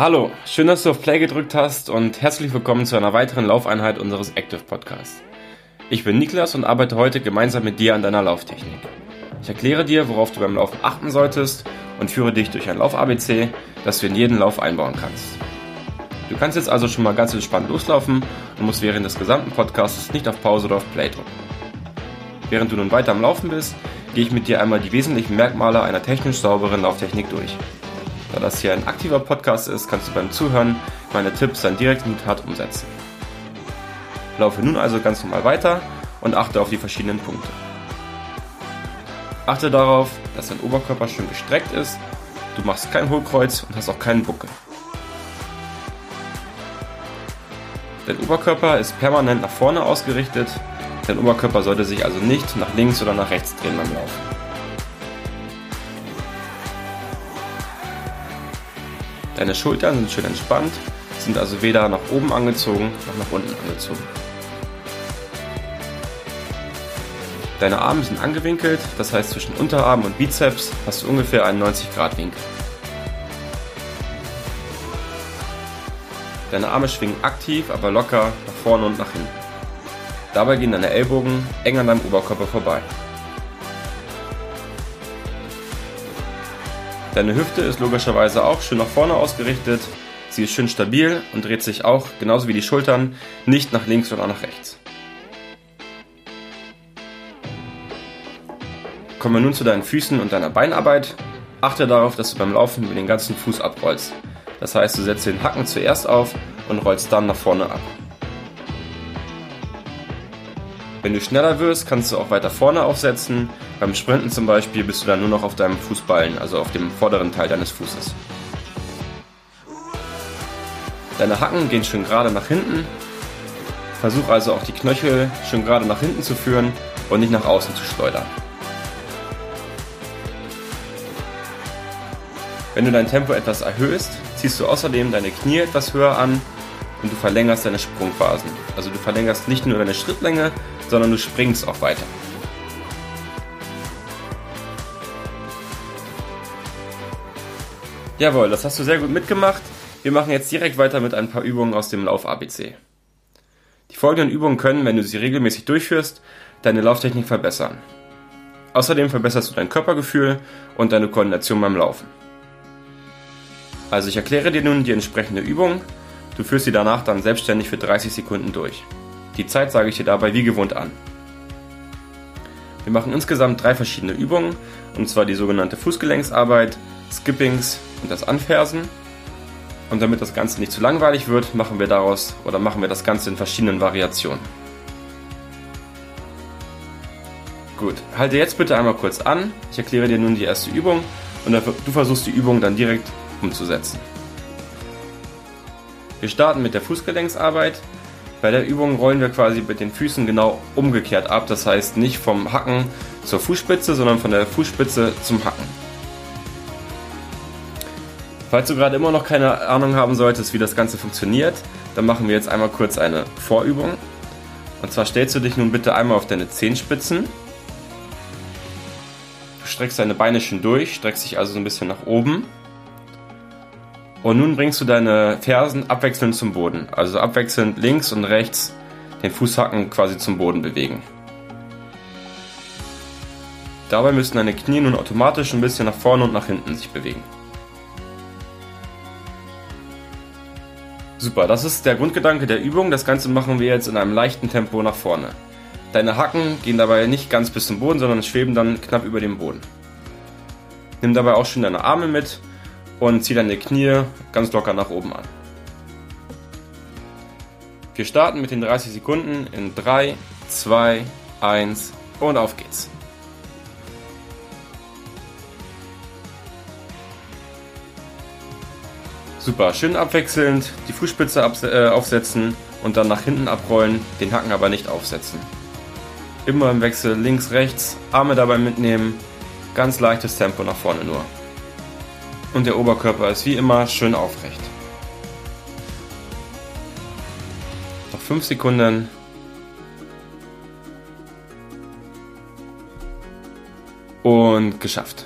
Hallo, schön, dass du auf Play gedrückt hast und herzlich willkommen zu einer weiteren Laufeinheit unseres Active Podcasts. Ich bin Niklas und arbeite heute gemeinsam mit dir an deiner Lauftechnik. Ich erkläre dir, worauf du beim Laufen achten solltest und führe dich durch ein Lauf-ABC, das du in jeden Lauf einbauen kannst. Du kannst jetzt also schon mal ganz entspannt loslaufen und musst während des gesamten Podcasts nicht auf Pause oder auf Play drücken. Während du nun weiter am Laufen bist, gehe ich mit dir einmal die wesentlichen Merkmale einer technisch sauberen Lauftechnik durch. Da das hier ein aktiver Podcast ist, kannst du beim Zuhören meine Tipps dann direkt in die Tat umsetzen. Laufe nun also ganz normal weiter und achte auf die verschiedenen Punkte. Achte darauf, dass dein Oberkörper schön gestreckt ist, du machst kein Hohlkreuz und hast auch keinen Buckel. Dein Oberkörper ist permanent nach vorne ausgerichtet, dein Oberkörper sollte sich also nicht nach links oder nach rechts drehen beim Laufen. Deine Schultern sind schön entspannt, sind also weder nach oben angezogen noch nach unten angezogen. Deine Arme sind angewinkelt, das heißt zwischen Unterarm und Bizeps hast du ungefähr einen 90 Grad Winkel. Deine Arme schwingen aktiv, aber locker nach vorne und nach hinten. Dabei gehen deine Ellbogen eng an deinem Oberkörper vorbei. Deine Hüfte ist logischerweise auch schön nach vorne ausgerichtet. Sie ist schön stabil und dreht sich auch, genauso wie die Schultern, nicht nach links oder nach rechts. Kommen wir nun zu deinen Füßen und deiner Beinarbeit. Achte darauf, dass du beim Laufen über den ganzen Fuß abrollst. Das heißt, du setzt den Hacken zuerst auf und rollst dann nach vorne ab. Wenn du schneller wirst, kannst du auch weiter vorne aufsetzen. Beim Sprinten zum Beispiel bist du dann nur noch auf deinem Fußballen, also auf dem vorderen Teil deines Fußes. Deine Hacken gehen schön gerade nach hinten. Versuch also auch die Knöchel schön gerade nach hinten zu führen und nicht nach außen zu schleudern. Wenn du dein Tempo etwas erhöhst, ziehst du außerdem deine Knie etwas höher an und du verlängerst deine Sprungphasen. Also du verlängerst nicht nur deine Schrittlänge, sondern du springst auch weiter. Jawohl, das hast du sehr gut mitgemacht. Wir machen jetzt direkt weiter mit ein paar Übungen aus dem Lauf-ABC. Die folgenden Übungen können, wenn du sie regelmäßig durchführst, deine Lauftechnik verbessern. Außerdem verbesserst du dein Körpergefühl und deine Koordination beim Laufen. Also ich erkläre dir nun die entsprechende Übung. Du führst sie danach dann selbstständig für 30 Sekunden durch. Die Zeit sage ich dir dabei wie gewohnt an. Wir machen insgesamt drei verschiedene Übungen, und zwar die sogenannte Fußgelenksarbeit, Skippings und das Anfersen. Und damit das Ganze nicht zu langweilig wird, machen wir daraus oder machen wir das Ganze in verschiedenen Variationen. Gut, halte jetzt bitte einmal kurz an. Ich erkläre dir nun die erste Übung und du versuchst die Übung dann direkt umzusetzen. Wir starten mit der Fußgelenksarbeit. Bei der Übung rollen wir quasi mit den Füßen genau umgekehrt ab. Das heißt nicht vom Hacken zur Fußspitze, sondern von der Fußspitze zum Hacken. Falls du gerade immer noch keine Ahnung haben solltest, wie das Ganze funktioniert, dann machen wir jetzt einmal kurz eine Vorübung. Und zwar stellst du dich nun bitte einmal auf deine Zehenspitzen. Du streckst deine Beine schön durch, streckst dich also so ein bisschen nach oben. Und nun bringst du deine Fersen abwechselnd zum Boden. Also abwechselnd links und rechts den Fußhacken quasi zum Boden bewegen. Dabei müssen deine Knie nun automatisch ein bisschen nach vorne und nach hinten sich bewegen. Super, das ist der Grundgedanke der Übung. Das Ganze machen wir jetzt in einem leichten Tempo nach vorne. Deine Hacken gehen dabei nicht ganz bis zum Boden, sondern schweben dann knapp über dem Boden. Nimm dabei auch schon deine Arme mit und zieh deine Knie ganz locker nach oben an. Wir starten mit den 30 Sekunden in 3, 2, 1 und auf geht's. Super, schön abwechselnd, die Fußspitze äh, aufsetzen und dann nach hinten abrollen, den Hacken aber nicht aufsetzen. Immer im Wechsel links, rechts, Arme dabei mitnehmen, ganz leichtes Tempo nach vorne nur und der Oberkörper ist wie immer schön aufrecht. Noch 5 Sekunden. Und geschafft.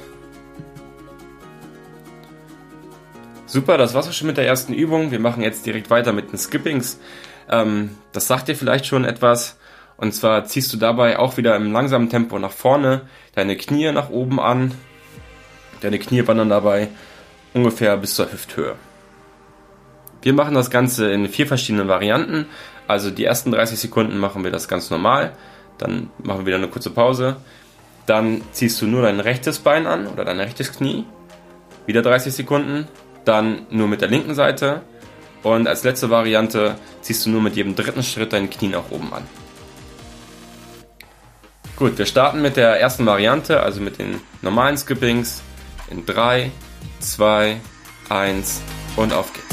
Super, das war's auch schon mit der ersten Übung. Wir machen jetzt direkt weiter mit den Skippings. Ähm, das sagt dir vielleicht schon etwas. Und zwar ziehst du dabei auch wieder im langsamen Tempo nach vorne, deine Knie nach oben an. Deine Knie wandern dabei ungefähr bis zur Hüfthöhe. Wir machen das Ganze in vier verschiedenen Varianten. Also die ersten 30 Sekunden machen wir das ganz normal. Dann machen wir wieder eine kurze Pause. Dann ziehst du nur dein rechtes Bein an oder dein rechtes Knie. Wieder 30 Sekunden dann nur mit der linken Seite und als letzte Variante ziehst du nur mit jedem dritten Schritt dein Knie nach oben an. Gut, wir starten mit der ersten Variante, also mit den normalen Skippings in 3, 2, 1 und auf geht's.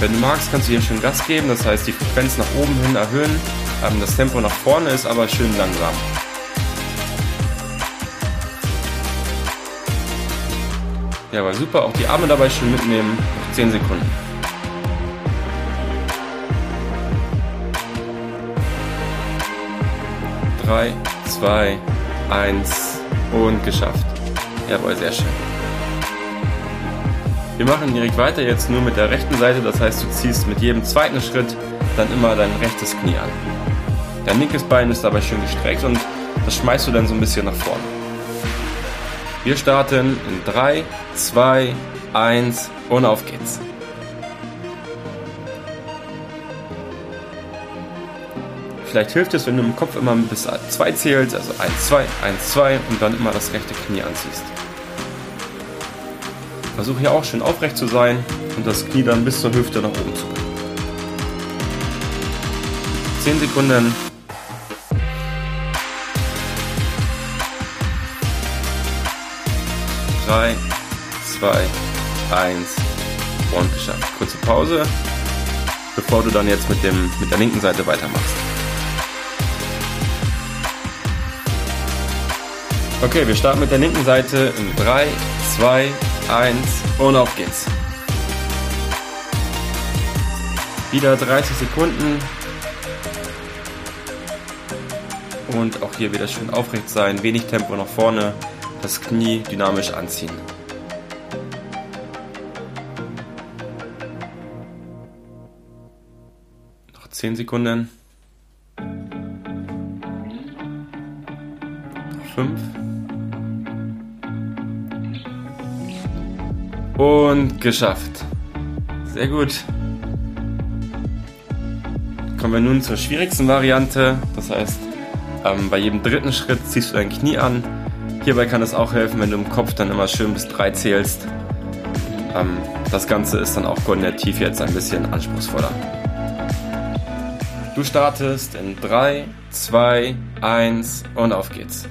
Wenn du magst, kannst du hier schön Gas geben, das heißt die Frequenz nach oben hin erhöhen. Ähm, das Tempo nach vorne ist aber schön langsam. Ja, war super. Auch die Arme dabei schön mitnehmen. Noch 10 Sekunden. Drei, zwei, eins und geschafft. Jawohl, sehr schön. Wir machen direkt weiter jetzt nur mit der rechten Seite, das heißt du ziehst mit jedem zweiten Schritt dann immer dein rechtes Knie an. Dein linkes Bein ist dabei schön gestreckt und das schmeißt du dann so ein bisschen nach vorne. Wir starten in 3, 2, 1 und auf geht's. Vielleicht hilft es, wenn du im Kopf immer bis 2 zählst, also 1, 2, 1, 2 und dann immer das rechte Knie anziehst. Versuche hier auch schön aufrecht zu sein und das Knie dann bis zur Hüfte nach oben zu bringen. 10 Sekunden 3, 2, 1 und geschafft. Kurze Pause, bevor du dann jetzt mit, dem, mit der linken Seite weitermachst. Okay, wir starten mit der linken Seite in 3, 2, 1 und auf geht's. Wieder 30 Sekunden. Und auch hier wieder schön aufrecht sein, wenig Tempo nach vorne das Knie dynamisch anziehen. Noch 10 Sekunden. Noch 5. Und geschafft. Sehr gut. Kommen wir nun zur schwierigsten Variante. Das heißt, ähm, bei jedem dritten Schritt ziehst du dein Knie an Hierbei kann es auch helfen, wenn du im Kopf dann immer schön bis 3 zählst. Ähm, das Ganze ist dann auch koordinativ jetzt ein bisschen anspruchsvoller. Du startest in 3, 2, 1 und auf geht's.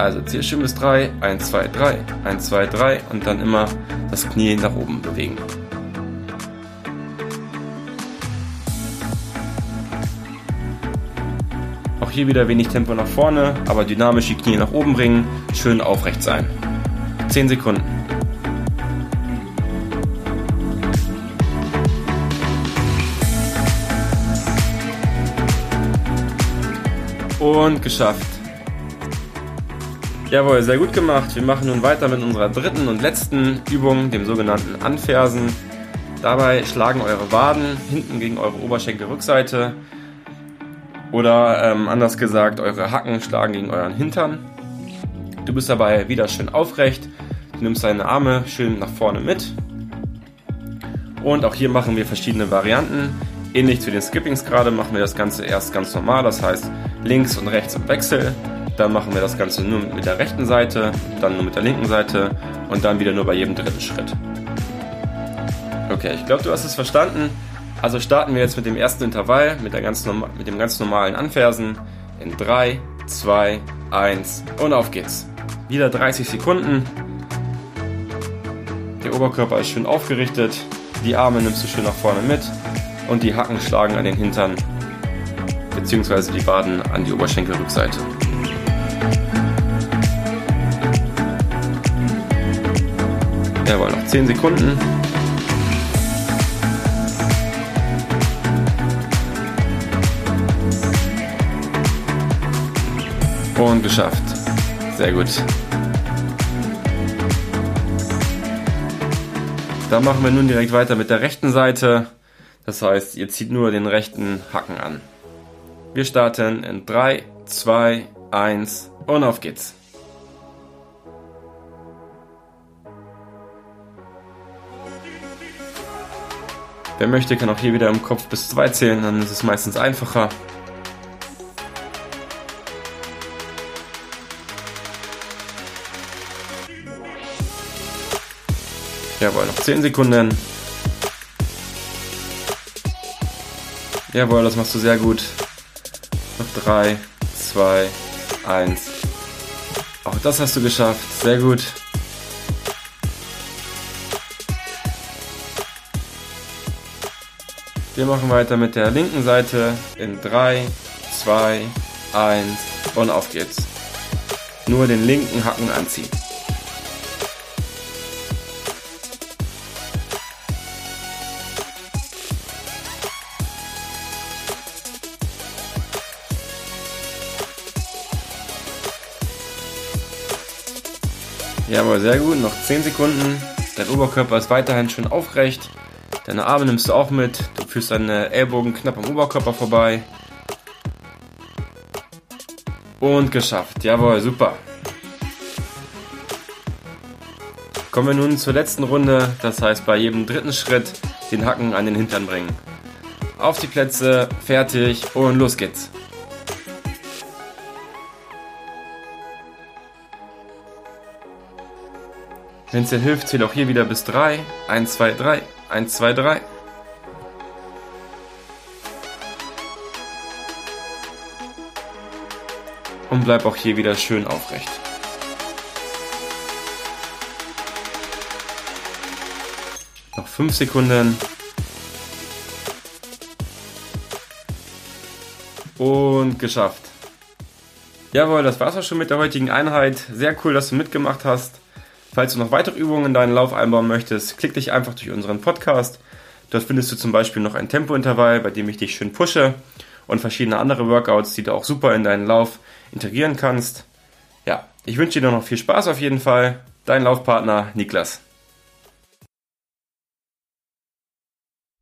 Also schön bis 3, 1, 2, 3, 1, 2, 3 und dann immer das Knie nach oben bewegen. Auch hier wieder wenig Tempo nach vorne, aber dynamisch die Knie nach oben bringen, schön aufrecht sein. 10 Sekunden. Und geschafft. Jawohl, sehr gut gemacht. Wir machen nun weiter mit unserer dritten und letzten Übung, dem sogenannten Anfersen. Dabei schlagen eure Waden hinten gegen eure Oberschenkelrückseite oder ähm, anders gesagt, eure Hacken schlagen gegen euren Hintern. Du bist dabei wieder schön aufrecht. Du nimmst deine Arme schön nach vorne mit. Und auch hier machen wir verschiedene Varianten. Ähnlich zu den Skippings gerade machen wir das Ganze erst ganz normal, das heißt links und rechts im Wechsel. Dann machen wir das Ganze nur mit der rechten Seite, dann nur mit der linken Seite und dann wieder nur bei jedem dritten Schritt. Okay, ich glaube, du hast es verstanden. Also starten wir jetzt mit dem ersten Intervall, mit, ganz mit dem ganz normalen Anfersen in 3, 2, 1 und auf geht's. Wieder 30 Sekunden. Der Oberkörper ist schön aufgerichtet, die Arme nimmst du schön nach vorne mit und die Hacken schlagen an den Hintern bzw. die Waden an die Oberschenkelrückseite. 10 Sekunden. Und geschafft. Sehr gut. Dann machen wir nun direkt weiter mit der rechten Seite. Das heißt, ihr zieht nur den rechten Hacken an. Wir starten in 3, 2, 1 und auf geht's. Wer möchte, kann auch hier wieder im Kopf bis 2 zählen, dann ist es meistens einfacher. Jawohl, noch 10 Sekunden. Jawohl, das machst du sehr gut. Noch 3, 2, 1. Auch das hast du geschafft. Sehr gut. Wir machen weiter mit der linken Seite in 3, 2, 1 und auf geht's. Nur den linken Hacken anziehen. Jawohl, sehr gut. Noch 10 Sekunden. Dein Oberkörper ist weiterhin schön aufrecht. Deine Arme nimmst du auch mit. Führst deine Ellbogen knapp am Oberkörper vorbei. Und geschafft. Jawohl, super. Kommen wir nun zur letzten Runde. Das heißt, bei jedem dritten Schritt den Hacken an den Hintern bringen. Auf die Plätze, fertig und los geht's. Wenn es dir hilft, zähl auch hier wieder bis 3. 1, 2, 3. 1, 2, 3. Und bleib auch hier wieder schön aufrecht. Noch 5 Sekunden. Und geschafft. Jawohl, das war's auch schon mit der heutigen Einheit. Sehr cool, dass du mitgemacht hast. Falls du noch weitere Übungen in deinen Lauf einbauen möchtest, klick dich einfach durch unseren Podcast. Dort findest du zum Beispiel noch ein Tempointervall, bei dem ich dich schön pushe und verschiedene andere Workouts, die du auch super in deinen Lauf integrieren kannst. Ja, ich wünsche dir noch viel Spaß auf jeden Fall. Dein Laufpartner Niklas.